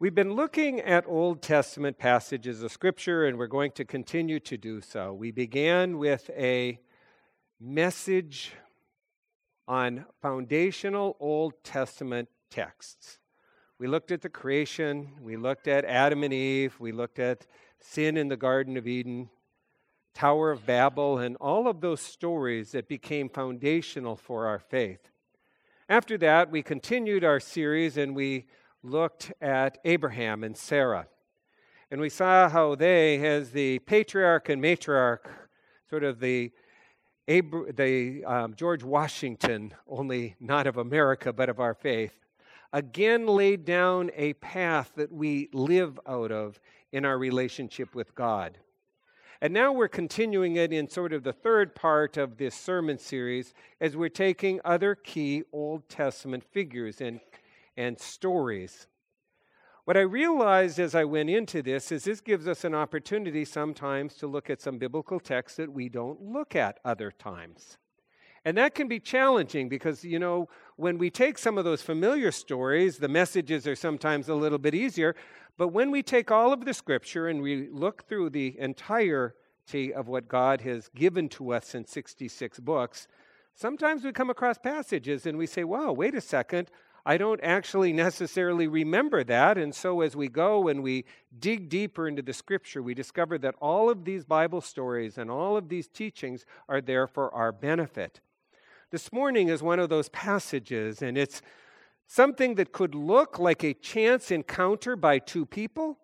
We've been looking at Old Testament passages of Scripture, and we're going to continue to do so. We began with a message on foundational Old Testament texts. We looked at the creation, we looked at Adam and Eve, we looked at sin in the Garden of Eden, Tower of Babel, and all of those stories that became foundational for our faith. After that, we continued our series and we looked at Abraham and Sarah. And we saw how they, as the patriarch and matriarch, sort of the, the um, George Washington, only not of America, but of our faith, again laid down a path that we live out of in our relationship with God. And now we're continuing it in sort of the third part of this sermon series as we're taking other key Old Testament figures and, and stories. What I realized as I went into this is this gives us an opportunity sometimes to look at some biblical texts that we don't look at other times. And that can be challenging because, you know, when we take some of those familiar stories, the messages are sometimes a little bit easier. But when we take all of the scripture and we look through the entirety of what God has given to us in 66 books, sometimes we come across passages and we say, wow, wait a second. I don't actually necessarily remember that. And so, as we go and we dig deeper into the scripture, we discover that all of these Bible stories and all of these teachings are there for our benefit. This morning is one of those passages, and it's something that could look like a chance encounter by two people,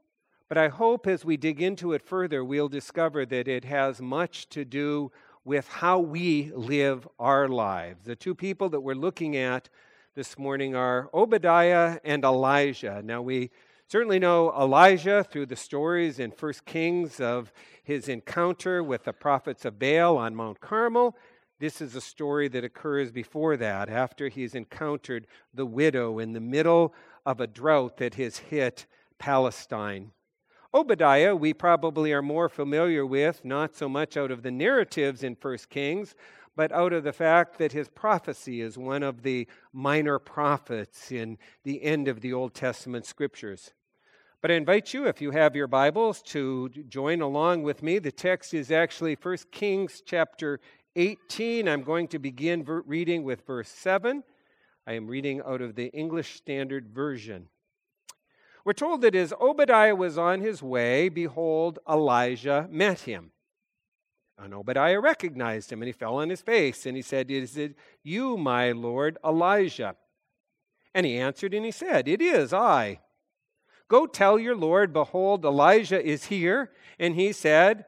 but I hope as we dig into it further, we'll discover that it has much to do with how we live our lives. The two people that we're looking at this morning are Obadiah and Elijah. Now, we certainly know Elijah through the stories in 1 Kings of his encounter with the prophets of Baal on Mount Carmel. This is a story that occurs before that, after he's encountered the widow in the middle of a drought that has hit Palestine. Obadiah, we probably are more familiar with, not so much out of the narratives in 1 Kings, but out of the fact that his prophecy is one of the minor prophets in the end of the Old Testament scriptures. But I invite you, if you have your Bibles, to join along with me. The text is actually 1 Kings chapter 18. I'm going to begin ver- reading with verse 7. I am reading out of the English Standard Version. We're told that as Obadiah was on his way, behold, Elijah met him. Obadiah recognized him, and he fell on his face, and he said, Is it you, my lord Elijah? And he answered, and he said, It is I. Go tell your Lord, behold, Elijah is here. And he said,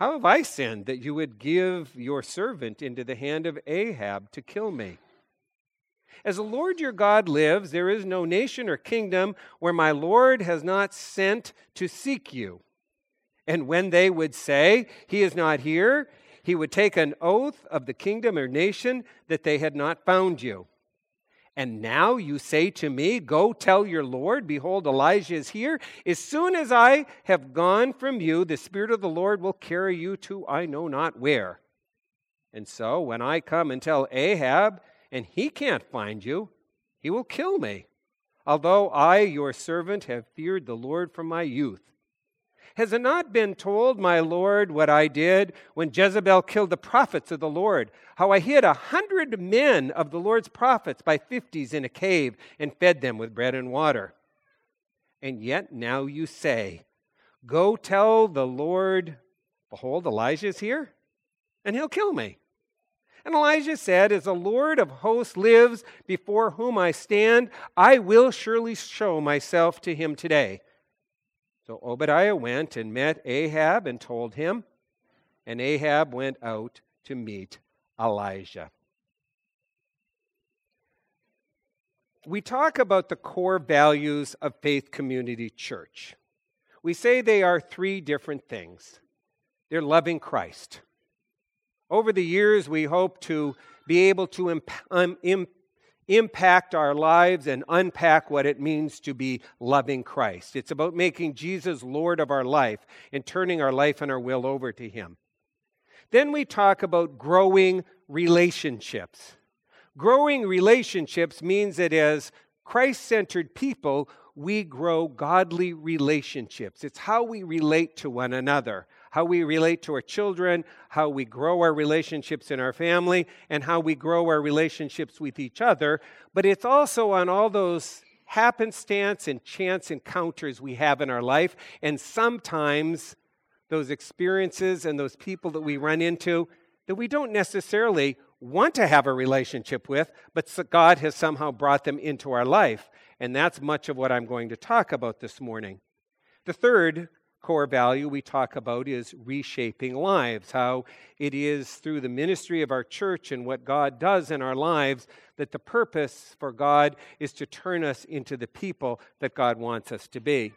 how have I sinned that you would give your servant into the hand of Ahab to kill me? As the Lord your God lives, there is no nation or kingdom where my Lord has not sent to seek you. And when they would say, He is not here, he would take an oath of the kingdom or nation that they had not found you. And now you say to me, Go tell your Lord, behold, Elijah is here. As soon as I have gone from you, the Spirit of the Lord will carry you to I know not where. And so when I come and tell Ahab, and he can't find you, he will kill me, although I, your servant, have feared the Lord from my youth. Has it not been told, my Lord, what I did when Jezebel killed the prophets of the Lord? How I hid a hundred men of the Lord's prophets by fifties in a cave and fed them with bread and water. And yet now you say, Go tell the Lord, behold, Elijah is here, and he'll kill me. And Elijah said, As the Lord of hosts lives before whom I stand, I will surely show myself to him today so Obadiah went and met Ahab and told him, and Ahab went out to meet Elijah. We talk about the core values of Faith Community Church. We say they are three different things. They're loving Christ. Over the years, we hope to be able to imp- um, imp- impact our lives and unpack what it means to be loving Christ. It's about making Jesus Lord of our life and turning our life and our will over to Him. Then we talk about growing relationships. Growing relationships means that as Christ centered people, we grow godly relationships. It's how we relate to one another, how we relate to our children, how we grow our relationships in our family, and how we grow our relationships with each other. But it's also on all those happenstance and chance encounters we have in our life. And sometimes those experiences and those people that we run into that we don't necessarily want to have a relationship with, but God has somehow brought them into our life. And that's much of what I'm going to talk about this morning. The third core value we talk about is reshaping lives, how it is through the ministry of our church and what God does in our lives that the purpose for God is to turn us into the people that God wants us to be.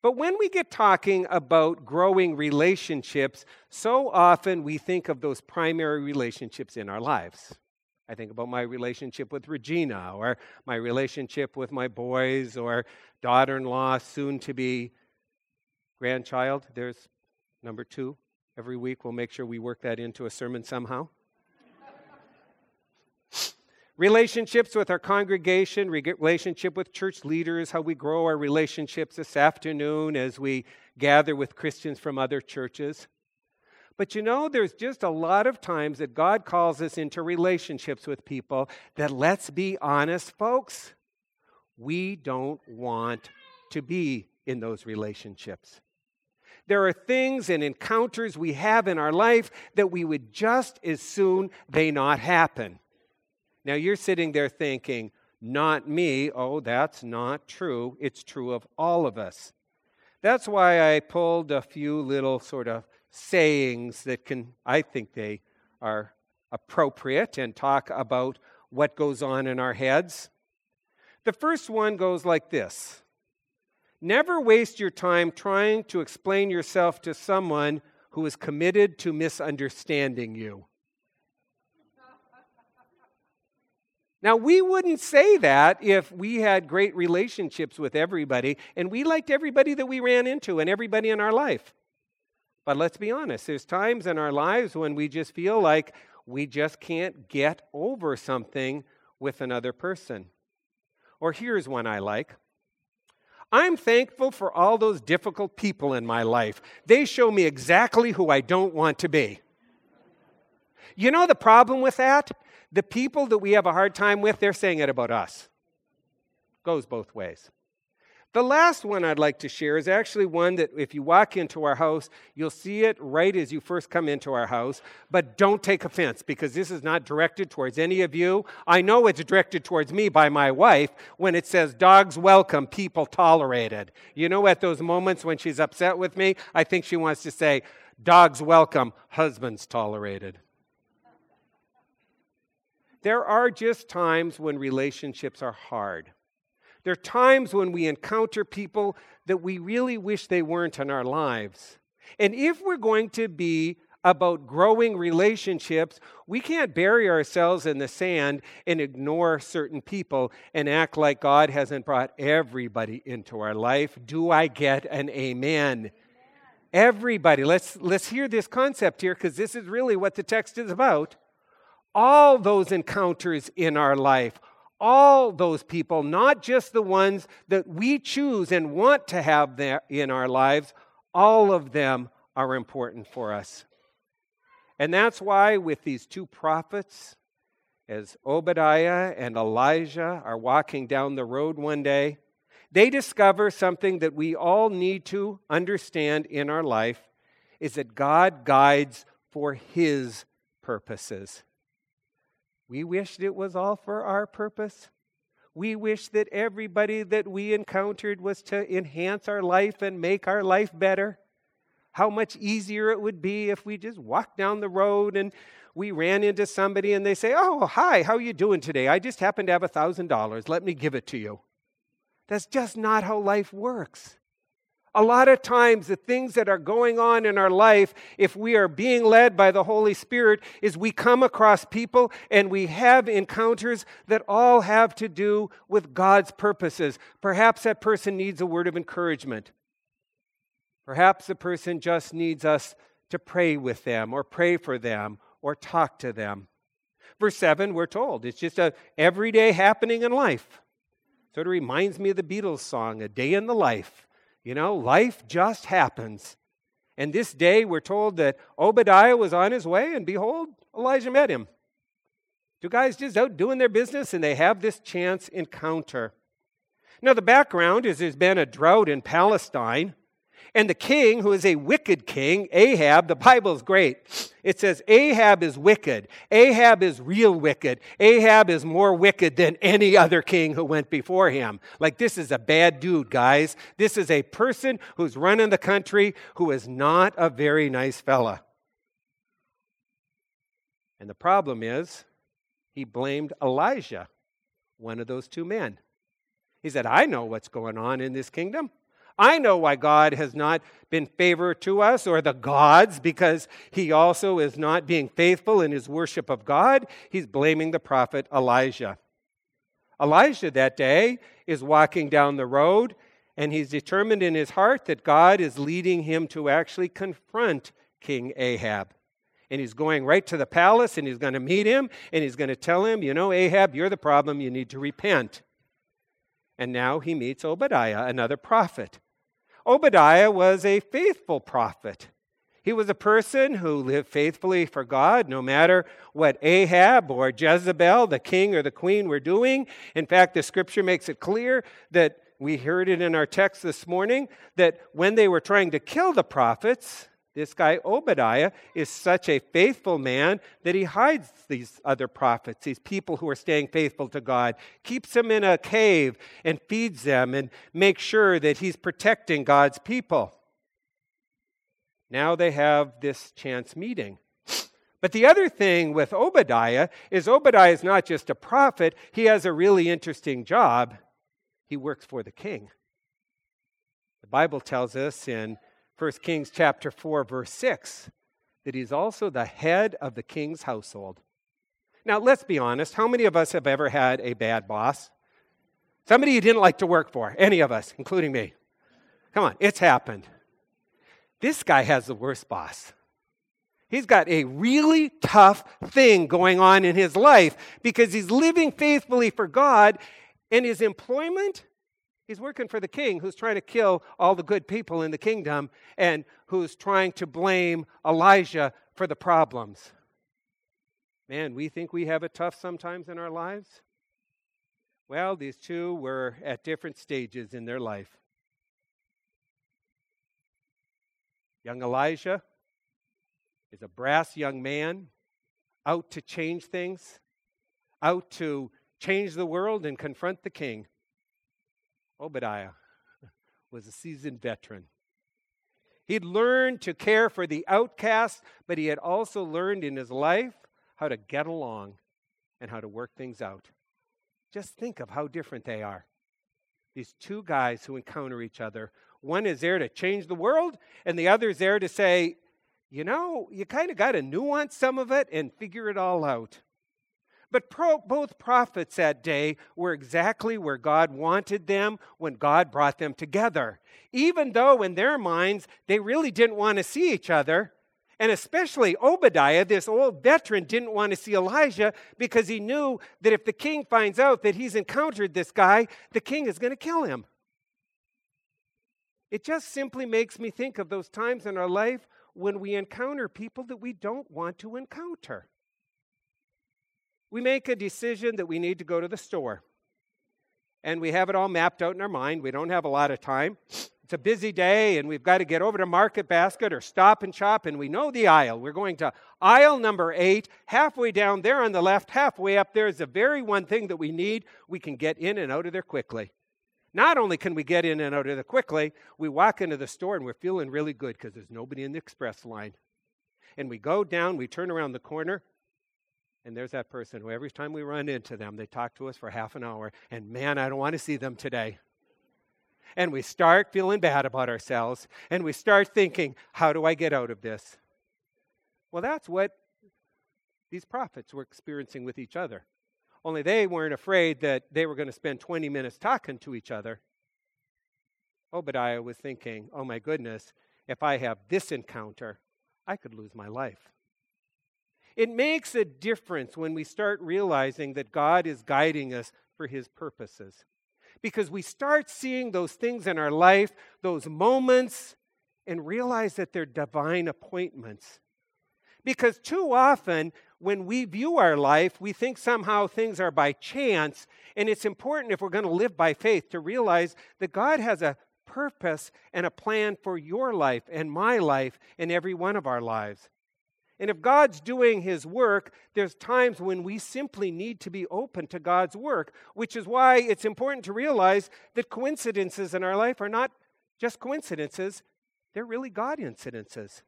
But when we get talking about growing relationships, so often we think of those primary relationships in our lives. I think about my relationship with Regina, or my relationship with my boys, or daughter in law, soon to be grandchild. There's number two. Every week we'll make sure we work that into a sermon somehow. relationships with our congregation, relationship with church leaders, how we grow our relationships this afternoon as we gather with Christians from other churches. But you know, there's just a lot of times that God calls us into relationships with people that, let's be honest, folks, we don't want to be in those relationships. There are things and encounters we have in our life that we would just as soon they not happen. Now you're sitting there thinking, not me. Oh, that's not true. It's true of all of us. That's why I pulled a few little sort of sayings that can, I think they are appropriate and talk about what goes on in our heads. The first one goes like this Never waste your time trying to explain yourself to someone who is committed to misunderstanding you. Now, we wouldn't say that if we had great relationships with everybody and we liked everybody that we ran into and everybody in our life. But let's be honest, there's times in our lives when we just feel like we just can't get over something with another person. Or here's one I like I'm thankful for all those difficult people in my life. They show me exactly who I don't want to be. You know the problem with that? The people that we have a hard time with, they're saying it about us. Goes both ways. The last one I'd like to share is actually one that if you walk into our house, you'll see it right as you first come into our house. But don't take offense because this is not directed towards any of you. I know it's directed towards me by my wife when it says, Dogs welcome, people tolerated. You know, at those moments when she's upset with me, I think she wants to say, Dogs welcome, husbands tolerated. There are just times when relationships are hard. There are times when we encounter people that we really wish they weren't in our lives. And if we're going to be about growing relationships, we can't bury ourselves in the sand and ignore certain people and act like God hasn't brought everybody into our life. Do I get an amen? Everybody. Let's let's hear this concept here because this is really what the text is about. All those encounters in our life, all those people, not just the ones that we choose and want to have in our lives, all of them are important for us. And that's why, with these two prophets, as Obadiah and Elijah are walking down the road one day, they discover something that we all need to understand in our life is that God guides for his purposes. We wished it was all for our purpose. We wish that everybody that we encountered was to enhance our life and make our life better. How much easier it would be if we just walked down the road and we ran into somebody and they say, "Oh, hi, how are you doing today? I just happen to have a $1000. Let me give it to you." That's just not how life works. A lot of times, the things that are going on in our life, if we are being led by the Holy Spirit, is we come across people and we have encounters that all have to do with God's purposes. Perhaps that person needs a word of encouragement. Perhaps the person just needs us to pray with them or pray for them or talk to them. Verse 7, we're told it's just a everyday happening in life. Sort of reminds me of the Beatles song, A Day in the Life. You know, life just happens. And this day, we're told that Obadiah was on his way, and behold, Elijah met him. Two guys just out doing their business, and they have this chance encounter. Now, the background is there's been a drought in Palestine. And the king, who is a wicked king, Ahab, the Bible's great. It says Ahab is wicked. Ahab is real wicked. Ahab is more wicked than any other king who went before him. Like, this is a bad dude, guys. This is a person who's running the country who is not a very nice fella. And the problem is, he blamed Elijah, one of those two men. He said, I know what's going on in this kingdom. I know why God has not been favor to us or the gods because he also is not being faithful in his worship of God. He's blaming the prophet Elijah. Elijah that day is walking down the road and he's determined in his heart that God is leading him to actually confront King Ahab. And he's going right to the palace and he's going to meet him and he's going to tell him, You know, Ahab, you're the problem. You need to repent. And now he meets Obadiah, another prophet. Obadiah was a faithful prophet. He was a person who lived faithfully for God no matter what Ahab or Jezebel, the king or the queen, were doing. In fact, the scripture makes it clear that we heard it in our text this morning that when they were trying to kill the prophets, this guy, Obadiah, is such a faithful man that he hides these other prophets, these people who are staying faithful to God, keeps them in a cave and feeds them and makes sure that he's protecting God's people. Now they have this chance meeting. But the other thing with Obadiah is Obadiah is not just a prophet, he has a really interesting job. He works for the king. The Bible tells us in 1 Kings chapter 4 verse 6 that he's also the head of the king's household. Now, let's be honest, how many of us have ever had a bad boss? Somebody you didn't like to work for, any of us, including me. Come on, it's happened. This guy has the worst boss. He's got a really tough thing going on in his life because he's living faithfully for God, and his employment He's working for the king who's trying to kill all the good people in the kingdom and who's trying to blame Elijah for the problems. Man, we think we have it tough sometimes in our lives. Well, these two were at different stages in their life. Young Elijah is a brass young man out to change things, out to change the world and confront the king. Obadiah was a seasoned veteran. He'd learned to care for the outcast, but he had also learned in his life how to get along and how to work things out. Just think of how different they are. These two guys who encounter each other. One is there to change the world, and the other is there to say, you know, you kind of got to nuance some of it and figure it all out. But pro- both prophets that day were exactly where God wanted them when God brought them together. Even though in their minds they really didn't want to see each other, and especially Obadiah, this old veteran, didn't want to see Elijah because he knew that if the king finds out that he's encountered this guy, the king is going to kill him. It just simply makes me think of those times in our life when we encounter people that we don't want to encounter we make a decision that we need to go to the store. And we have it all mapped out in our mind. We don't have a lot of time. It's a busy day, and we've got to get over to Market Basket or Stop and Shop, and we know the aisle. We're going to aisle number eight, halfway down there on the left, halfway up there is the very one thing that we need. We can get in and out of there quickly. Not only can we get in and out of there quickly, we walk into the store and we're feeling really good because there's nobody in the express line. And we go down, we turn around the corner, and there's that person who every time we run into them, they talk to us for half an hour, and man, I don't want to see them today. And we start feeling bad about ourselves, and we start thinking, how do I get out of this? Well, that's what these prophets were experiencing with each other. Only they weren't afraid that they were going to spend 20 minutes talking to each other. Obadiah was thinking, oh my goodness, if I have this encounter, I could lose my life. It makes a difference when we start realizing that God is guiding us for his purposes. because we start seeing those things in our life, those moments, and realize that they're divine appointments. Because too often, when we view our life, we think somehow things are by chance. And it's important if we're going to live by faith to realize that God has a purpose and a plan for your life and my life and every one of our lives. And if God's doing his work, there's times when we simply need to be open to God's work, which is why it's important to realize that coincidences in our life are not just coincidences, they're really God incidences.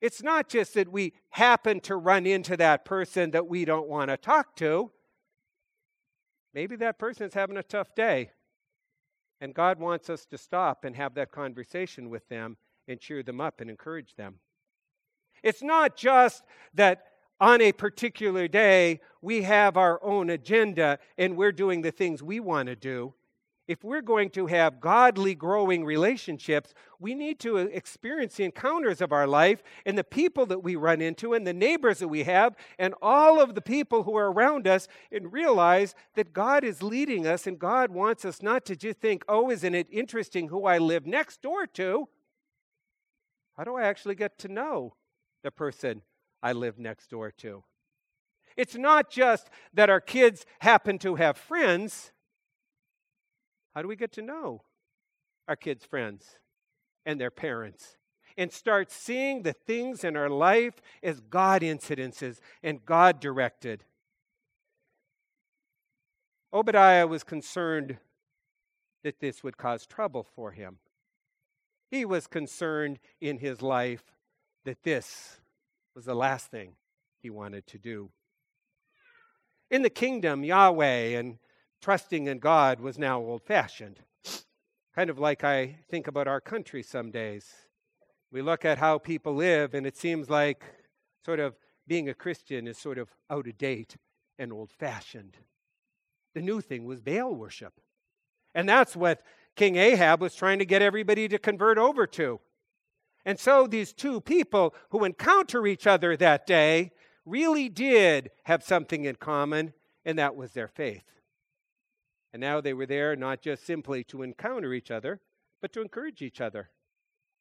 It's not just that we happen to run into that person that we don't want to talk to. Maybe that person's having a tough day. And God wants us to stop and have that conversation with them and cheer them up and encourage them. It's not just that on a particular day we have our own agenda and we're doing the things we want to do. If we're going to have godly growing relationships, we need to experience the encounters of our life and the people that we run into and the neighbors that we have and all of the people who are around us and realize that God is leading us and God wants us not to just think, oh, isn't it interesting who I live next door to? How do I actually get to know the person I live next door to. It's not just that our kids happen to have friends. How do we get to know our kids' friends and their parents? And start seeing the things in our life as God incidences and God directed. Obadiah was concerned that this would cause trouble for him. He was concerned in his life that this was the last thing he wanted to do. In the kingdom, Yahweh and trusting in God was now old fashioned. Kind of like I think about our country some days. We look at how people live, and it seems like sort of being a Christian is sort of out of date and old fashioned. The new thing was Baal worship. And that's what King Ahab was trying to get everybody to convert over to. And so these two people who encounter each other that day really did have something in common, and that was their faith. And now they were there not just simply to encounter each other, but to encourage each other.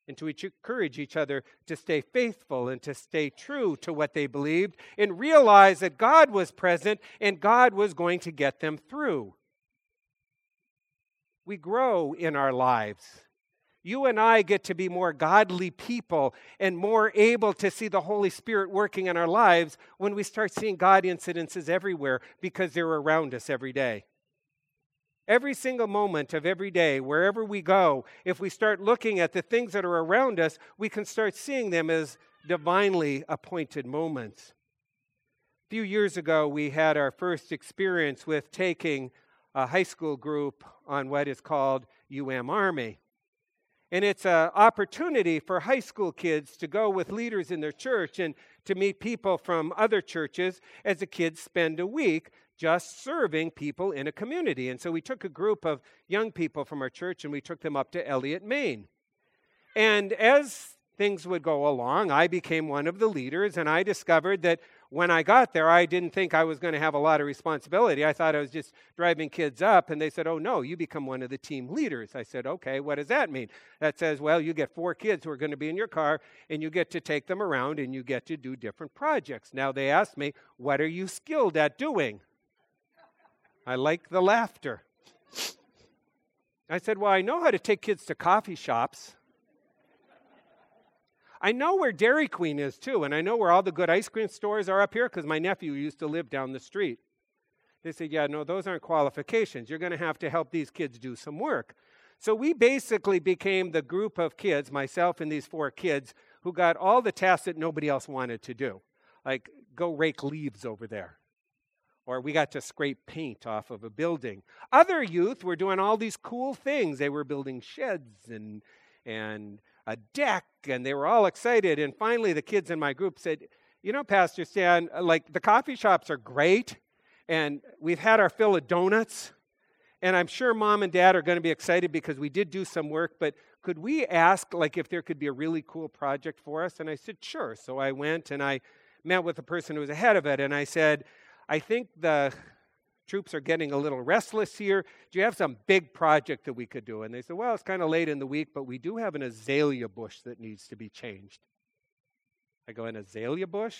And to encourage each other to stay faithful and to stay true to what they believed and realize that God was present and God was going to get them through. We grow in our lives you and I get to be more godly people and more able to see the Holy Spirit working in our lives when we start seeing God incidences everywhere because they're around us every day. Every single moment of every day, wherever we go, if we start looking at the things that are around us, we can start seeing them as divinely appointed moments. A few years ago, we had our first experience with taking a high school group on what is called UM Army. And it's an opportunity for high school kids to go with leaders in their church and to meet people from other churches as the kids spend a week just serving people in a community. And so we took a group of young people from our church and we took them up to Eliot, Maine. And as things would go along, I became one of the leaders and I discovered that when I got there, I didn't think I was going to have a lot of responsibility. I thought I was just driving kids up, and they said, Oh, no, you become one of the team leaders. I said, Okay, what does that mean? That says, Well, you get four kids who are going to be in your car, and you get to take them around and you get to do different projects. Now, they asked me, What are you skilled at doing? I like the laughter. I said, Well, I know how to take kids to coffee shops. I know where Dairy Queen is too, and I know where all the good ice cream stores are up here because my nephew used to live down the street. They said, Yeah, no, those aren't qualifications. You're going to have to help these kids do some work. So we basically became the group of kids, myself and these four kids, who got all the tasks that nobody else wanted to do. Like, go rake leaves over there. Or we got to scrape paint off of a building. Other youth were doing all these cool things. They were building sheds and, and a deck, and they were all excited. And finally, the kids in my group said, You know, Pastor Stan, uh, like the coffee shops are great, and we've had our fill of donuts. And I'm sure mom and dad are going to be excited because we did do some work, but could we ask, like, if there could be a really cool project for us? And I said, Sure. So I went and I met with the person who was ahead of it, and I said, I think the troops are getting a little restless here. Do you have some big project that we could do? And they said, Well, it's kind of late in the week, but we do have an azalea bush that needs to be changed. I go, An azalea bush?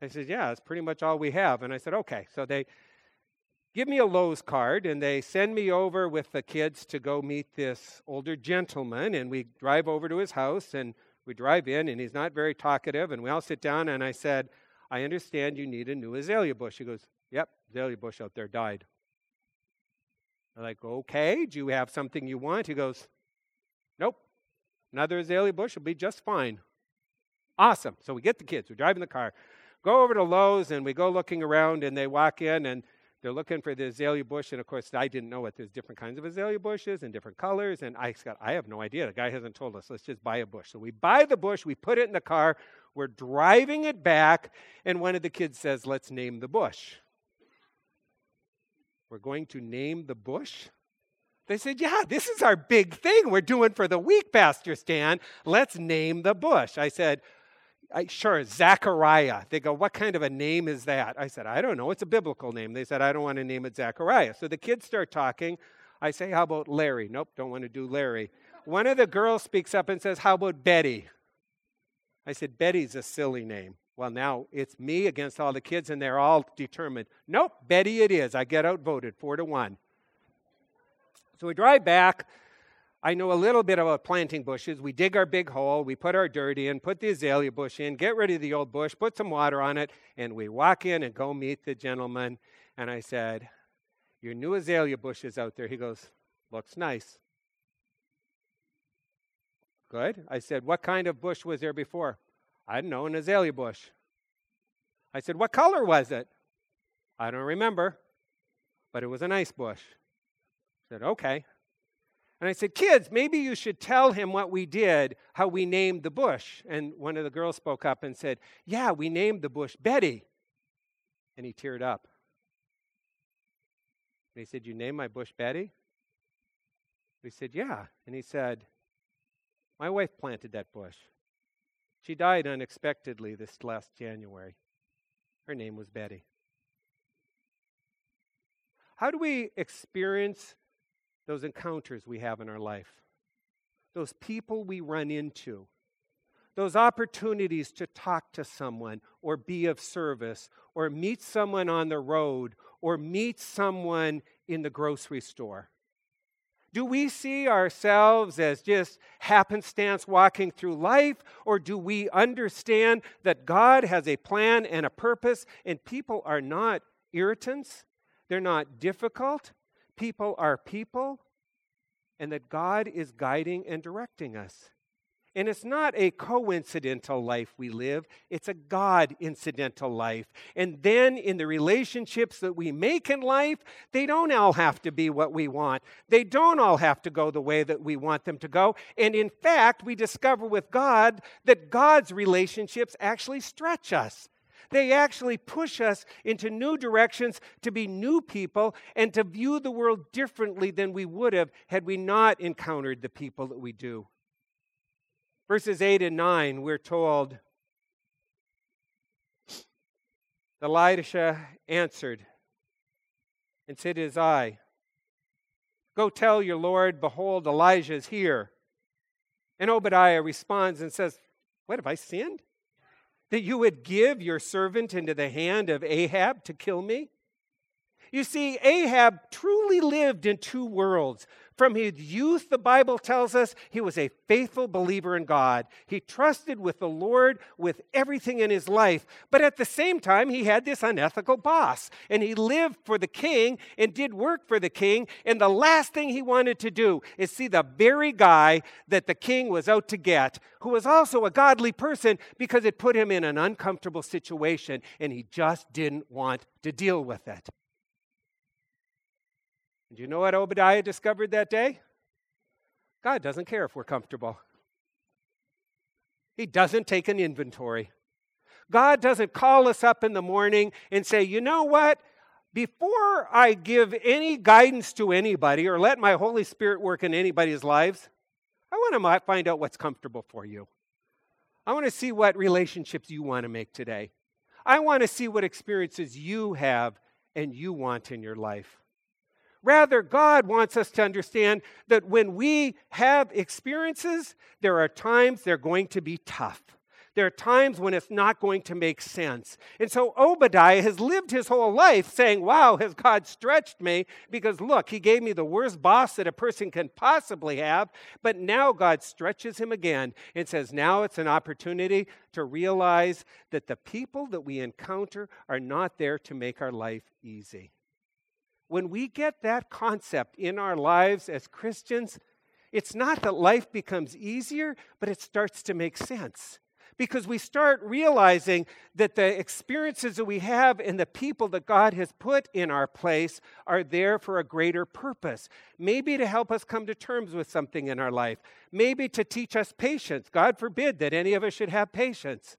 They said, Yeah, that's pretty much all we have. And I said, Okay. So they give me a Lowe's card and they send me over with the kids to go meet this older gentleman. And we drive over to his house and we drive in, and he's not very talkative. And we all sit down, and I said, I understand you need a new azalea bush. He goes, Yep, azalea bush out there died. I'm like, Okay, do you have something you want? He goes, Nope, another azalea bush will be just fine. Awesome. So we get the kids, we're driving the car, go over to Lowe's, and we go looking around, and they walk in, and they're looking for the azalea bush, and of course, I didn't know what there's different kinds of azalea bushes and different colors. And I said, I have no idea. The guy hasn't told us. Let's just buy a bush. So we buy the bush, we put it in the car, we're driving it back, and one of the kids says, Let's name the bush. We're going to name the bush? They said, Yeah, this is our big thing we're doing for the week, Pastor Stan. Let's name the bush. I said, sure, Zachariah. They go, what kind of a name is that? I said, I don't know. It's a biblical name. They said, I don't want to name it Zachariah. So the kids start talking. I say, how about Larry? Nope, don't want to do Larry. One of the girls speaks up and says, how about Betty? I said, Betty's a silly name. Well, now it's me against all the kids, and they're all determined. Nope, Betty it is. I get outvoted four to one. So we drive back. I know a little bit about planting bushes. We dig our big hole, we put our dirt in, put the azalea bush in, get rid of the old bush, put some water on it, and we walk in and go meet the gentleman. And I said, Your new azalea bush is out there. He goes, Looks nice. Good. I said, What kind of bush was there before? I don't know, an azalea bush. I said, What color was it? I don't remember, but it was a nice bush. I said, Okay. And I said, Kids, maybe you should tell him what we did, how we named the bush. And one of the girls spoke up and said, Yeah, we named the bush Betty. And he teared up. And he said, You named my bush Betty? We said, Yeah. And he said, My wife planted that bush. She died unexpectedly this last January. Her name was Betty. How do we experience those encounters we have in our life, those people we run into, those opportunities to talk to someone or be of service or meet someone on the road or meet someone in the grocery store. Do we see ourselves as just happenstance walking through life, or do we understand that God has a plan and a purpose, and people are not irritants? They're not difficult people are people and that God is guiding and directing us. And it's not a coincidental life we live, it's a God incidental life. And then in the relationships that we make in life, they don't all have to be what we want. They don't all have to go the way that we want them to go. And in fact, we discover with God that God's relationships actually stretch us. They actually push us into new directions to be new people and to view the world differently than we would have had we not encountered the people that we do. Verses 8 and 9, we're told Elisha answered and said to his eye, Go tell your Lord, behold, Elijah is here. And Obadiah responds and says, What have I sinned? that you would give your servant into the hand of Ahab to kill me? You see, Ahab truly lived in two worlds. From his youth, the Bible tells us he was a faithful believer in God. He trusted with the Lord with everything in his life. But at the same time, he had this unethical boss. And he lived for the king and did work for the king. And the last thing he wanted to do is see the very guy that the king was out to get, who was also a godly person, because it put him in an uncomfortable situation. And he just didn't want to deal with it. Do you know what Obadiah discovered that day? God doesn't care if we're comfortable. He doesn't take an inventory. God doesn't call us up in the morning and say, you know what? Before I give any guidance to anybody or let my Holy Spirit work in anybody's lives, I want to find out what's comfortable for you. I want to see what relationships you want to make today. I want to see what experiences you have and you want in your life. Rather, God wants us to understand that when we have experiences, there are times they're going to be tough. There are times when it's not going to make sense. And so Obadiah has lived his whole life saying, Wow, has God stretched me? Because look, he gave me the worst boss that a person can possibly have. But now God stretches him again and says, Now it's an opportunity to realize that the people that we encounter are not there to make our life easy. When we get that concept in our lives as Christians, it's not that life becomes easier, but it starts to make sense because we start realizing that the experiences that we have and the people that God has put in our place are there for a greater purpose. Maybe to help us come to terms with something in our life, maybe to teach us patience. God forbid that any of us should have patience.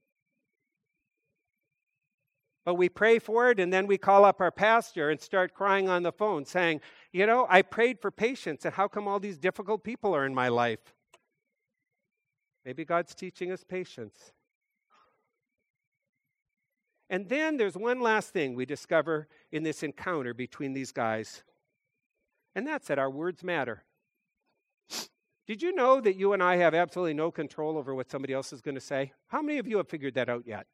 But we pray for it and then we call up our pastor and start crying on the phone saying, You know, I prayed for patience, and how come all these difficult people are in my life? Maybe God's teaching us patience. And then there's one last thing we discover in this encounter between these guys, and that's that our words matter. Did you know that you and I have absolutely no control over what somebody else is going to say? How many of you have figured that out yet?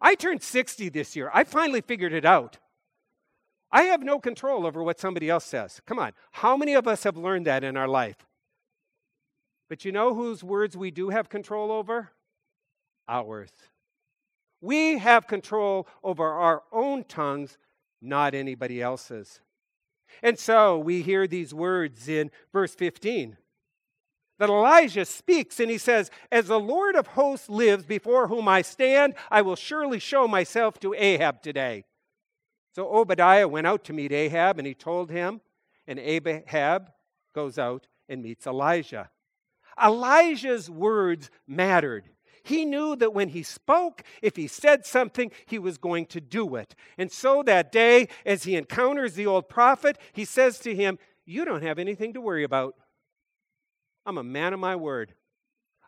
I turned 60 this year. I finally figured it out. I have no control over what somebody else says. Come on. How many of us have learned that in our life? But you know whose words we do have control over? Ours. We have control over our own tongues, not anybody else's. And so we hear these words in verse 15 that Elijah speaks and he says, As the Lord of hosts lives before whom I stand, I will surely show myself to Ahab today. So Obadiah went out to meet Ahab and he told him, and Ahab goes out and meets Elijah. Elijah's words mattered. He knew that when he spoke, if he said something, he was going to do it. And so that day, as he encounters the old prophet, he says to him, You don't have anything to worry about. I'm a man of my word.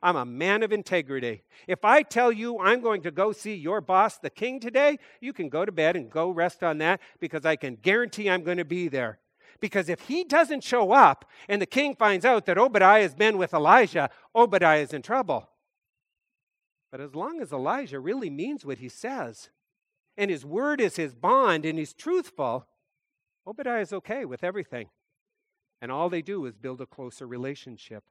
I'm a man of integrity. If I tell you I'm going to go see your boss, the king, today, you can go to bed and go rest on that because I can guarantee I'm going to be there. Because if he doesn't show up and the king finds out that Obadiah has been with Elijah, Obadiah is in trouble. But as long as Elijah really means what he says, and his word is his bond, and he's truthful, Obadiah is okay with everything. And all they do is build a closer relationship.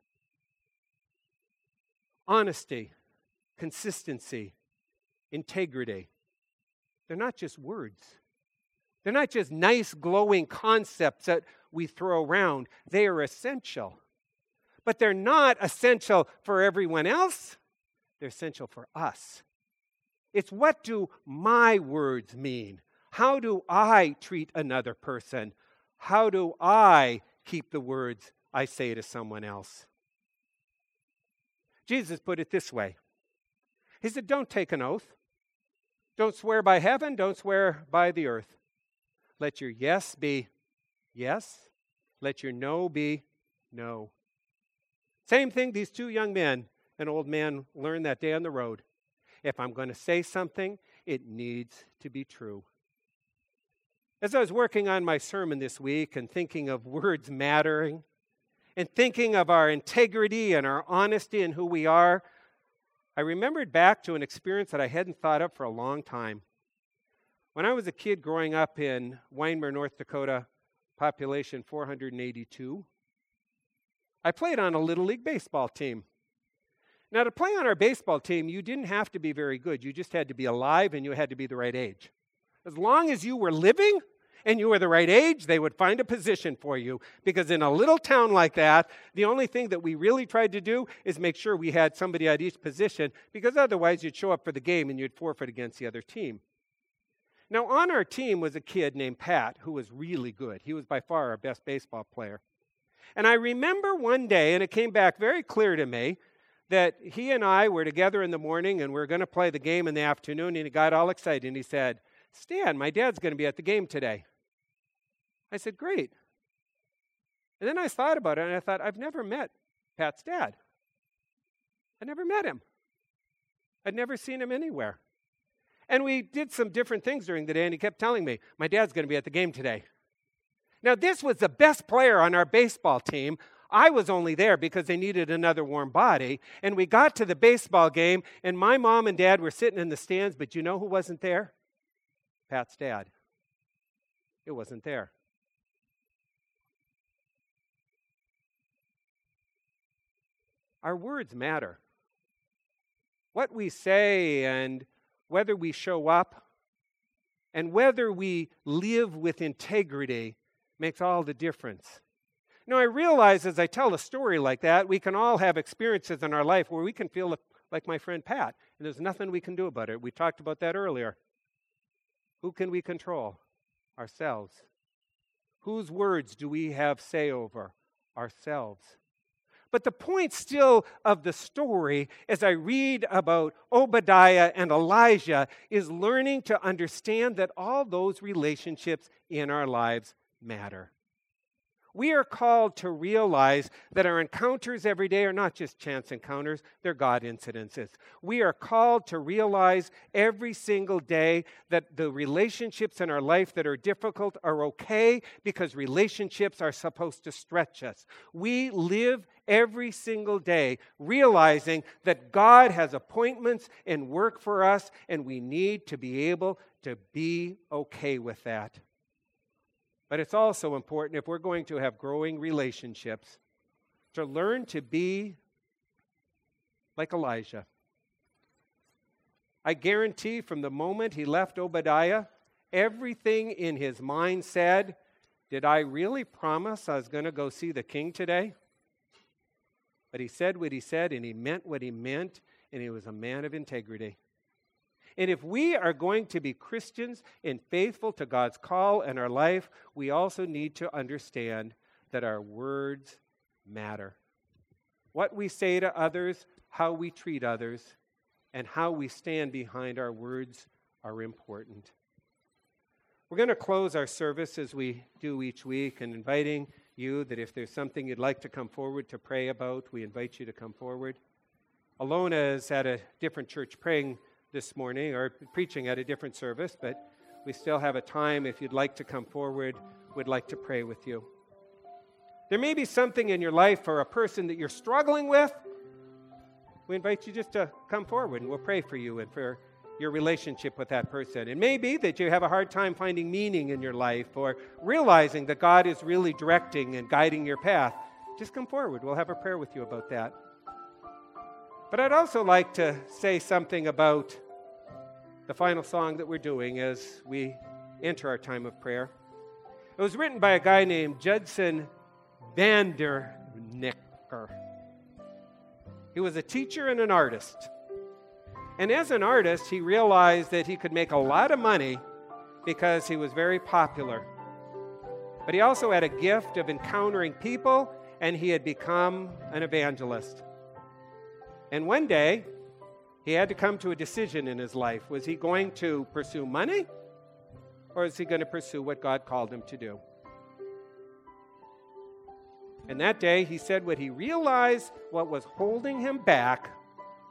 Honesty, consistency, integrity. They're not just words. They're not just nice, glowing concepts that we throw around, they are essential. But they're not essential for everyone else, they're essential for us. It's what do my words mean? How do I treat another person? How do I keep the words I say to someone else? Jesus put it this way He said, Don't take an oath. Don't swear by heaven. Don't swear by the earth. Let your yes be yes. Let your no be no. Same thing, these two young men, an old man learned that day on the road. If I'm going to say something, it needs to be true. As I was working on my sermon this week and thinking of words mattering and thinking of our integrity and our honesty and who we are, I remembered back to an experience that I hadn't thought of for a long time. When I was a kid growing up in Wyndmere, North Dakota, population 482, I played on a Little League baseball team. Now, to play on our baseball team, you didn't have to be very good. You just had to be alive and you had to be the right age. As long as you were living and you were the right age, they would find a position for you. Because in a little town like that, the only thing that we really tried to do is make sure we had somebody at each position, because otherwise you'd show up for the game and you'd forfeit against the other team. Now, on our team was a kid named Pat who was really good. He was by far our best baseball player. And I remember one day, and it came back very clear to me, that he and I were together in the morning and we were going to play the game in the afternoon. And he got all excited and he said, Stan, my dad's going to be at the game today. I said, Great. And then I thought about it and I thought, I've never met Pat's dad. I never met him, I'd never seen him anywhere. And we did some different things during the day, and he kept telling me, My dad's going to be at the game today. Now, this was the best player on our baseball team. I was only there because they needed another warm body. And we got to the baseball game, and my mom and dad were sitting in the stands, but you know who wasn't there? Pat's dad. It wasn't there. Our words matter. What we say and whether we show up and whether we live with integrity makes all the difference. Now, I realize as I tell a story like that, we can all have experiences in our life where we can feel like my friend Pat, and there's nothing we can do about it. We talked about that earlier. Who can we control? Ourselves. Whose words do we have say over? Ourselves. But the point still of the story, as I read about Obadiah and Elijah, is learning to understand that all those relationships in our lives matter. We are called to realize that our encounters every day are not just chance encounters, they're God incidences. We are called to realize every single day that the relationships in our life that are difficult are okay because relationships are supposed to stretch us. We live every single day realizing that God has appointments and work for us, and we need to be able to be okay with that. But it's also important if we're going to have growing relationships to learn to be like Elijah. I guarantee from the moment he left Obadiah, everything in his mind said, Did I really promise I was going to go see the king today? But he said what he said, and he meant what he meant, and he was a man of integrity. And if we are going to be Christians and faithful to God's call in our life, we also need to understand that our words matter. What we say to others, how we treat others, and how we stand behind our words are important. We're going to close our service as we do each week and inviting you that if there's something you'd like to come forward to pray about, we invite you to come forward. Alona is at a different church praying this morning or preaching at a different service, but we still have a time if you'd like to come forward, we'd like to pray with you. There may be something in your life or a person that you're struggling with. We invite you just to come forward and we'll pray for you and for your relationship with that person. It may be that you have a hard time finding meaning in your life or realizing that God is really directing and guiding your path. Just come forward. We'll have a prayer with you about that. But I'd also like to say something about the final song that we're doing as we enter our time of prayer. It was written by a guy named Judson Van DeVenter. He was a teacher and an artist. And as an artist, he realized that he could make a lot of money because he was very popular. But he also had a gift of encountering people, and he had become an evangelist. And one day, he had to come to a decision in his life. Was he going to pursue money or is he going to pursue what God called him to do? And that day, he said what he realized what was holding him back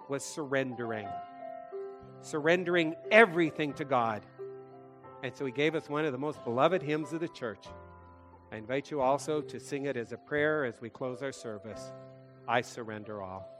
was surrendering. Surrendering everything to God. And so he gave us one of the most beloved hymns of the church. I invite you also to sing it as a prayer as we close our service I surrender all.